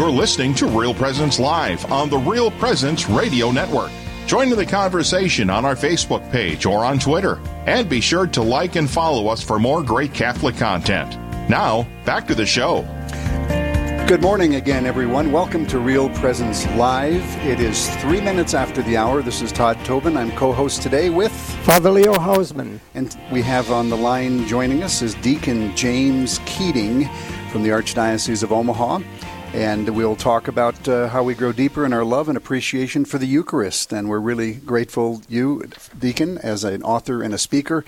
You're listening to Real Presence Live on the Real Presence Radio Network. Join in the conversation on our Facebook page or on Twitter. And be sure to like and follow us for more great Catholic content. Now, back to the show. Good morning again, everyone. Welcome to Real Presence Live. It is three minutes after the hour. This is Todd Tobin. I'm co host today with Father Leo Hausman. And we have on the line joining us is Deacon James Keating from the Archdiocese of Omaha. And we'll talk about uh, how we grow deeper in our love and appreciation for the Eucharist. And we're really grateful you, Deacon, as an author and a speaker,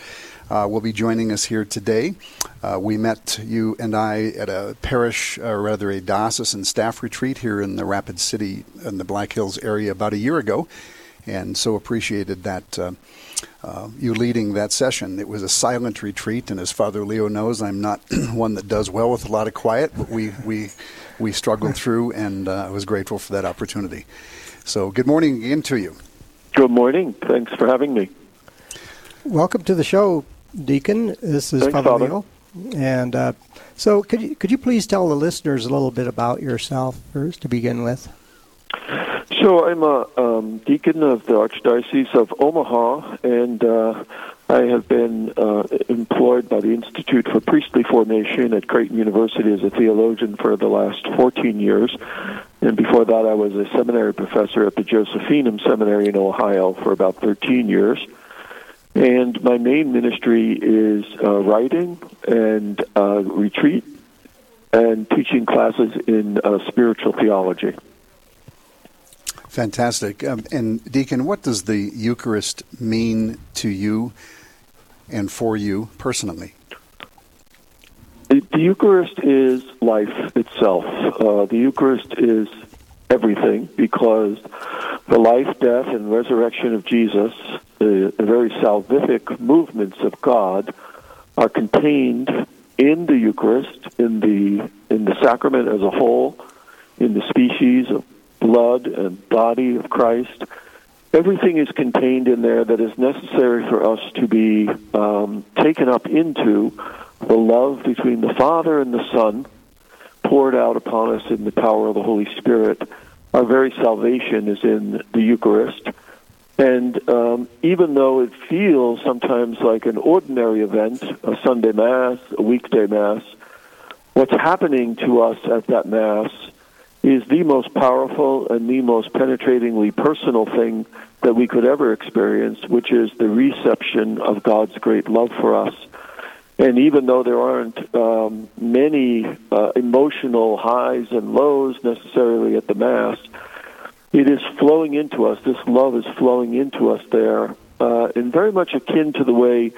uh, will be joining us here today. Uh, we met you and I at a parish, or rather a diocesan staff retreat here in the Rapid City in the Black Hills area about a year ago, and so appreciated that. Uh, uh, you leading that session. It was a silent retreat, and as Father Leo knows, I'm not one that does well with a lot of quiet, but we we we struggled through, and uh, I was grateful for that opportunity. So, good morning again to you. Good morning. Thanks for having me. Welcome to the show, Deacon. This is Thanks, Father Father. Leo. And uh, so, could you could you please tell the listeners a little bit about yourself first to begin with? So I'm a um, deacon of the Archdiocese of Omaha, and uh, I have been uh, employed by the Institute for Priestly Formation at Creighton University as a theologian for the last 14 years. And before that, I was a seminary professor at the Josephinum Seminary in Ohio for about 13 years. And my main ministry is uh, writing and uh, retreat and teaching classes in uh, spiritual theology. Fantastic. Um, and Deacon, what does the Eucharist mean to you and for you personally? The, Eucharist is life itself. Uh, the Eucharist is everything because the life, death, and resurrection of Jesus, the, the very salvific movements of God, are contained in the Eucharist, in the in the sacrament as a whole, in the species of blood and body of Christ. Everything is contained in there that is necessary for us to be um, taken up into the love between the Father and the Son, poured out upon us in the power of the Holy Spirit. Our very salvation is in the Eucharist. And um, even though it feels sometimes like an ordinary event, a Sunday Mass, a weekday Mass, what's happening to us at that Mass is the most powerful and the most penetratingly personal thing that we could ever experience, which is the reception of God's great love for us. And even though there aren't um, many uh, emotional highs and lows necessarily at the Mass, it is flowing into us. This love is flowing into us there, uh, and very much akin to the way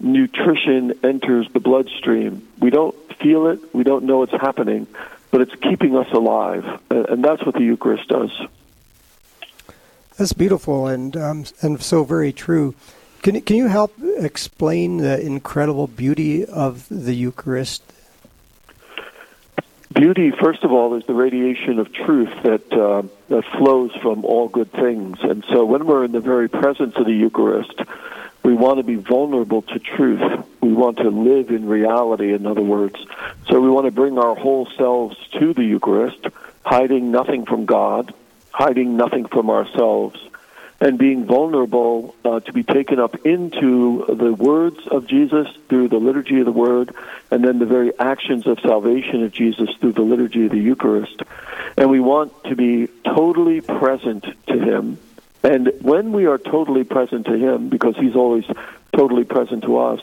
nutrition enters the bloodstream. We don't feel it, we don't know it's happening, but it's keeping us alive, and that's what the Eucharist does. That's beautiful and um, and so very true. Can can you help explain the incredible beauty of the Eucharist? Beauty, first of all, is the radiation of truth that uh, that flows from all good things, and so when we're in the very presence of the Eucharist, we want to be vulnerable to truth. We want to live in reality, in other words. So we want to bring our whole selves to the Eucharist, hiding nothing from God, hiding nothing from ourselves, and being vulnerable uh, to be taken up into the words of Jesus through the liturgy of the Word, and then the very actions of salvation of Jesus through the liturgy of the Eucharist. And we want to be totally present to Him. And when we are totally present to Him, because He's always totally present to us,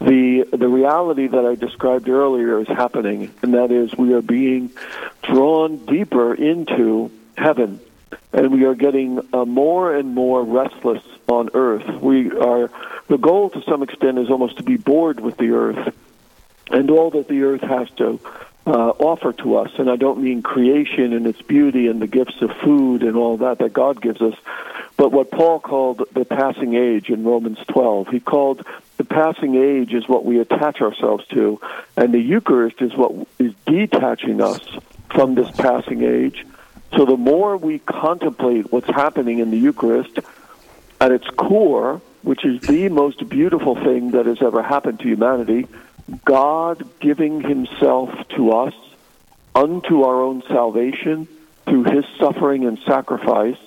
the the reality that I described earlier is happening, and that is we are being drawn deeper into heaven, and we are getting uh, more and more restless on earth. We are the goal to some extent is almost to be bored with the earth and all that the earth has to uh, offer to us. And I don't mean creation and its beauty and the gifts of food and all that that God gives us, but what Paul called the passing age in Romans 12. He called the passing age is what we attach ourselves to, and the Eucharist is what is detaching us from this passing age. So the more we contemplate what's happening in the Eucharist, at its core, which is the most beautiful thing that has ever happened to humanity, God giving Himself to us unto our own salvation through his suffering and sacrifice,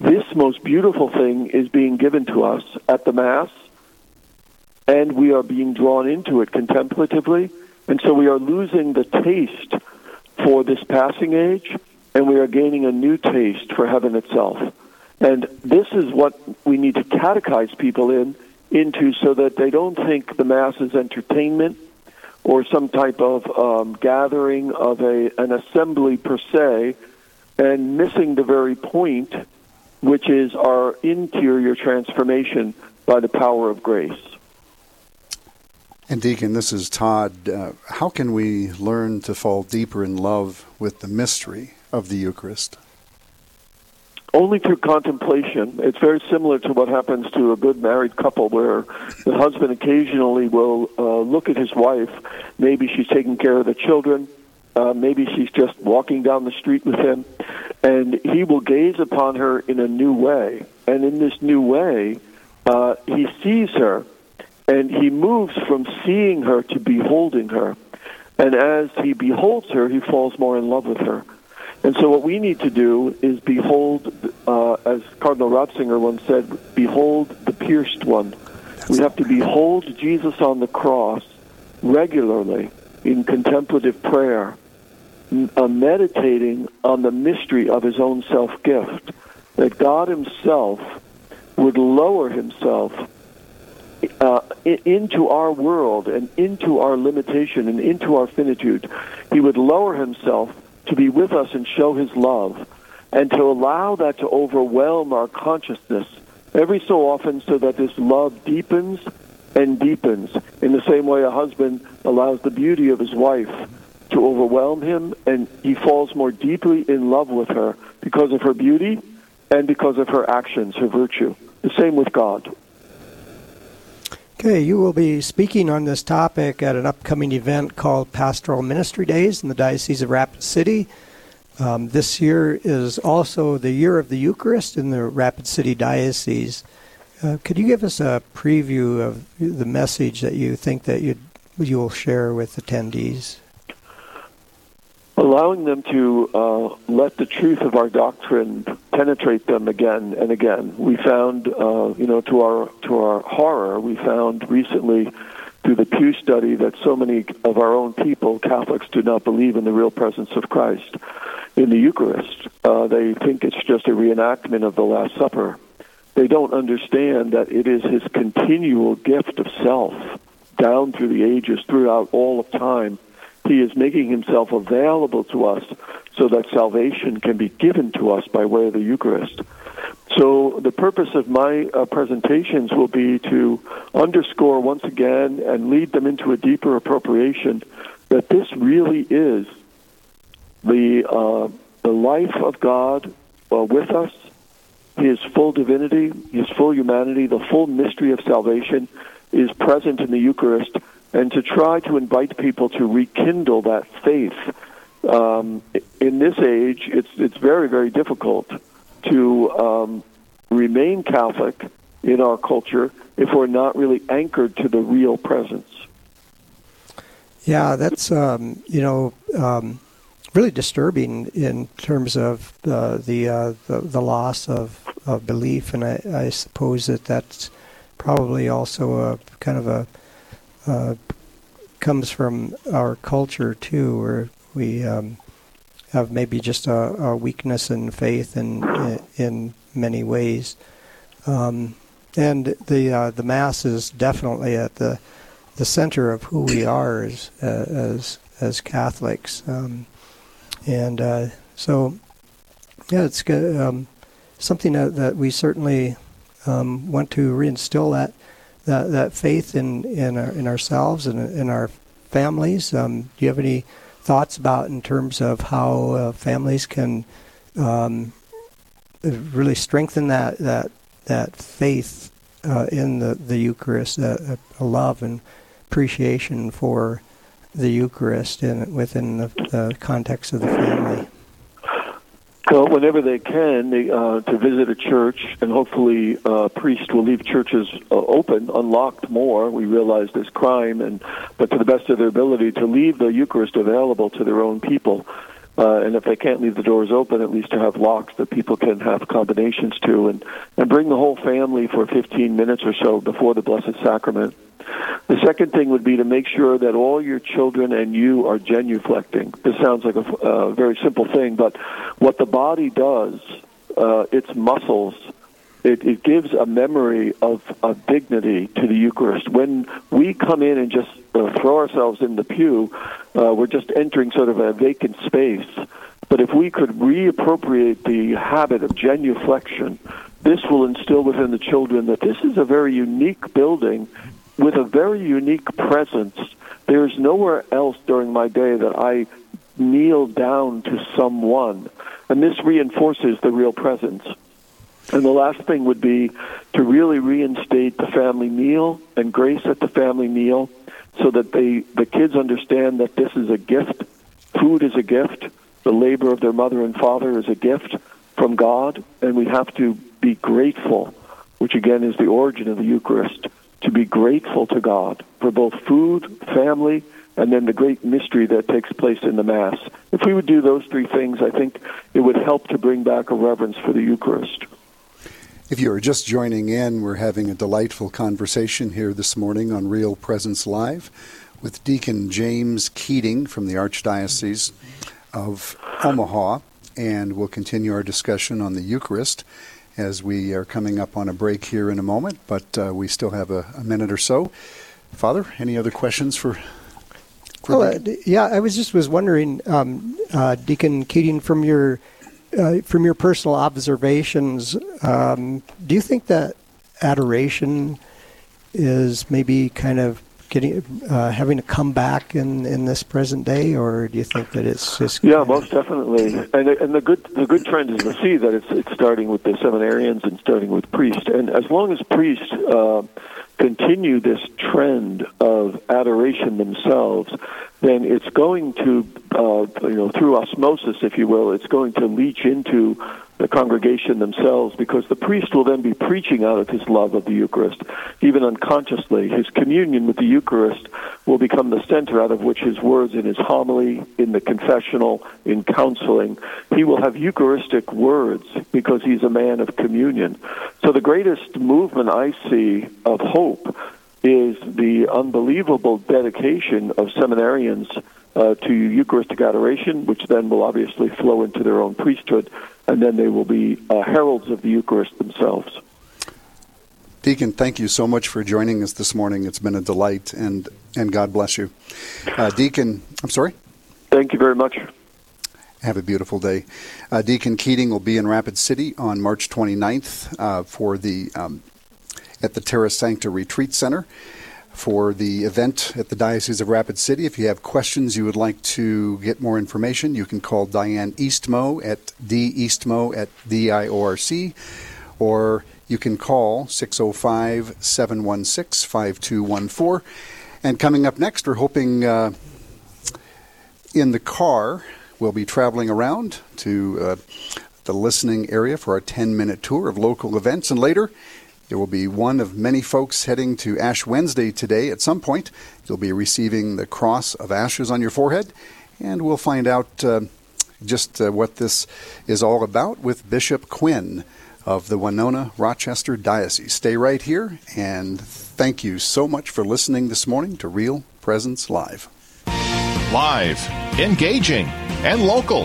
this most beautiful thing is being given to us at the Mass, and we are being drawn into it contemplatively, and so we are losing the taste for this passing age, and we are gaining a new taste for heaven itself. And this is what we need to catechize people in into so that they don't think the Mass is entertainment or some type of um, gathering of a an assembly per se, and missing the very point, which is our interior transformation by the power of grace. And Deacon, this is Todd. Uh, how can we learn to fall deeper in love with the mystery of the Eucharist? only through contemplation. It's very similar to what happens to a good married couple where the husband occasionally will uh, look at his wife. Maybe she's taking care of the children. Uh, maybe she's just walking down the street with him. And he will gaze upon her in a new way. And in this new way, uh, he sees her. And he moves from seeing her to beholding her. And as he beholds her, he falls more in love with her. And so what we need to do is behold, uh, as Cardinal Ratzinger once said, behold the pierced one. We have to behold Jesus on the cross regularly in contemplative prayer, uh, meditating on the mystery of his own self gift, that God himself would lower himself uh, into our world and into our limitation and into our finitude. He would lower himself to be with us and show his love, and to allow that to overwhelm our consciousness every so often so that this love deepens and deepens in the same way a husband allows the beauty of his wife to overwhelm him and he falls more deeply in love with her because of her beauty and because of her actions, her virtue. The same with God. Okay, you will be speaking on this topic at an upcoming event called Pastoral Ministry Days in the Diocese of Rapid City. Um, this year is also the year of the Eucharist in the Rapid City Diocese. Uh, could you give us a preview of the message that you think that you you will share with attendees? Allowing them to uh, let the truth of our doctrine penetrate them again and again. We found, uh, you know, to our to our horror, we found recently through the Pew study that so many of our own people, Catholics, do not believe in the real presence of Christ in the Eucharist. Uh, they think it's just a reenactment of the Last Supper. They don't understand that it is His continual gift of self down through the ages, throughout all of time he is making himself available to us so that salvation can be given to us by way of the Eucharist. So the purpose of my uh, presentations will be to underscore once again and lead them into a deeper appropriation that this really is the uh, the life of God uh, with us, His full divinity, His full humanity, the full mystery of salvation is present in the Eucharist and to try to invite people to rekindle that faith. Um, in this age, it's it's very very difficult to um, remain Catholic in our culture if we're not really anchored to the real presence. Yeah, that's um, you know um, really disturbing in terms of uh, the, uh, the, the loss of, of belief, and I, I suppose that that's probably also a kind of a uh, comes from our culture too, where we um, have maybe just a, a, weakness in faith in in many ways, um, and the uh, the mass is definitely at the the center of who we are as uh, as as Catholics, um, and uh, so yeah, it's um, something that, that we certainly um, want to reinstill that that, that faith in in, our, in ourselves and in our families. Um, do you have any thoughts about in terms of how uh, families can um, really strengthen that that that faith uh, in the the Eucharist, uh, a love and appreciation for the Eucharist in within the, the context of the family? Whenever they can they, uh, to visit a church, and hopefully uh, a priest will leave churches uh, open, unlocked more. We realize there's crime, and but to the best of their ability, to leave the Eucharist available to their own people. Uh, and if they can't leave the doors open, at least to have locks that people can have combinations to, and, and bring the whole family for 15 minutes or so before the Blessed Sacrament. The second thing would be to make sure that all your children and you are genuflecting. This sounds like a uh, very simple thing, but what the body does, uh, its muscles, it, it gives a memory of, of dignity to the Eucharist. When we come in and just throw ourselves in the pew, uh, we're just entering sort of a vacant space. But if we could reappropriate the habit of genuflection, this will instill within the children that this is a very unique building with a very unique presence. There's nowhere else during my day that I kneel down to someone. And this reinforces the real presence. And the last thing would be to really reinstate the family meal and grace at the family meal so that they, the kids understand that this is a gift. Food is a gift. The labor of their mother and father is a gift from God, and we have to be grateful, which again is the origin of the Eucharist, to be grateful to God for both food, family, and then the great mystery that takes place in the Mass. If we would do those three things, I think it would help to bring back a reverence for the Eucharist. If you are just joining in, we're having a delightful conversation here this morning on Real Presence Live with Deacon James Keating from the Archdiocese of Omaha, and we'll continue our discussion on the Eucharist as we are coming up on a break here in a moment, but uh, we still have a, a, minute or so. Father, any other questions for? for well, uh, yeah, I was just was wondering, um, uh, Deacon Keating, from your uh, from your personal observations, um, do you think that adoration is maybe kind of getting uh, having to come back in, in this present day, or do you think that it's just? Yeah, most definitely. And and the good the good trend is to see that it's it's starting with the seminarians and starting with priests. And as long as priests uh, continue this trend of adoration themselves, then it's going to, uh, you know, through osmosis, if you will, it's going to leach into the congregation themselves because the priest will then be preaching out of his love of the Eucharist, even unconsciously. His communion with the Eucharist will become the center out of which his words in his homily, in the confessional, in counseling, he will have Eucharistic words because he's a man of communion. So the greatest movement I see of hope is the unbelievable dedication of seminarians uh, to Eucharistic adoration, which then will obviously flow into their own priesthood, and then they will be uh, heralds of the Eucharist themselves. Deacon, thank you so much for joining us this morning. It's been a delight, and, and God bless you. Uh, Deacon, I'm sorry? Thank you very much. Have a beautiful day. Uh, Deacon Keating will be in Rapid City on March 29th uh, for the um, at the Terra Sancta Retreat Center for the event at the Diocese of Rapid City. If you have questions you would like to get more information, you can call Diane Eastmo at deastmo at diorc, or you can call 605 716 5214. And coming up next, we're hoping uh, in the car, we'll be traveling around to uh, the listening area for our 10 minute tour of local events. And later, there will be one of many folks heading to Ash Wednesday today. At some point, you'll be receiving the cross of ashes on your forehead, and we'll find out uh, just uh, what this is all about with Bishop Quinn of the Winona Rochester Diocese. Stay right here, and thank you so much for listening this morning to Real Presence Live. Live, engaging, and local.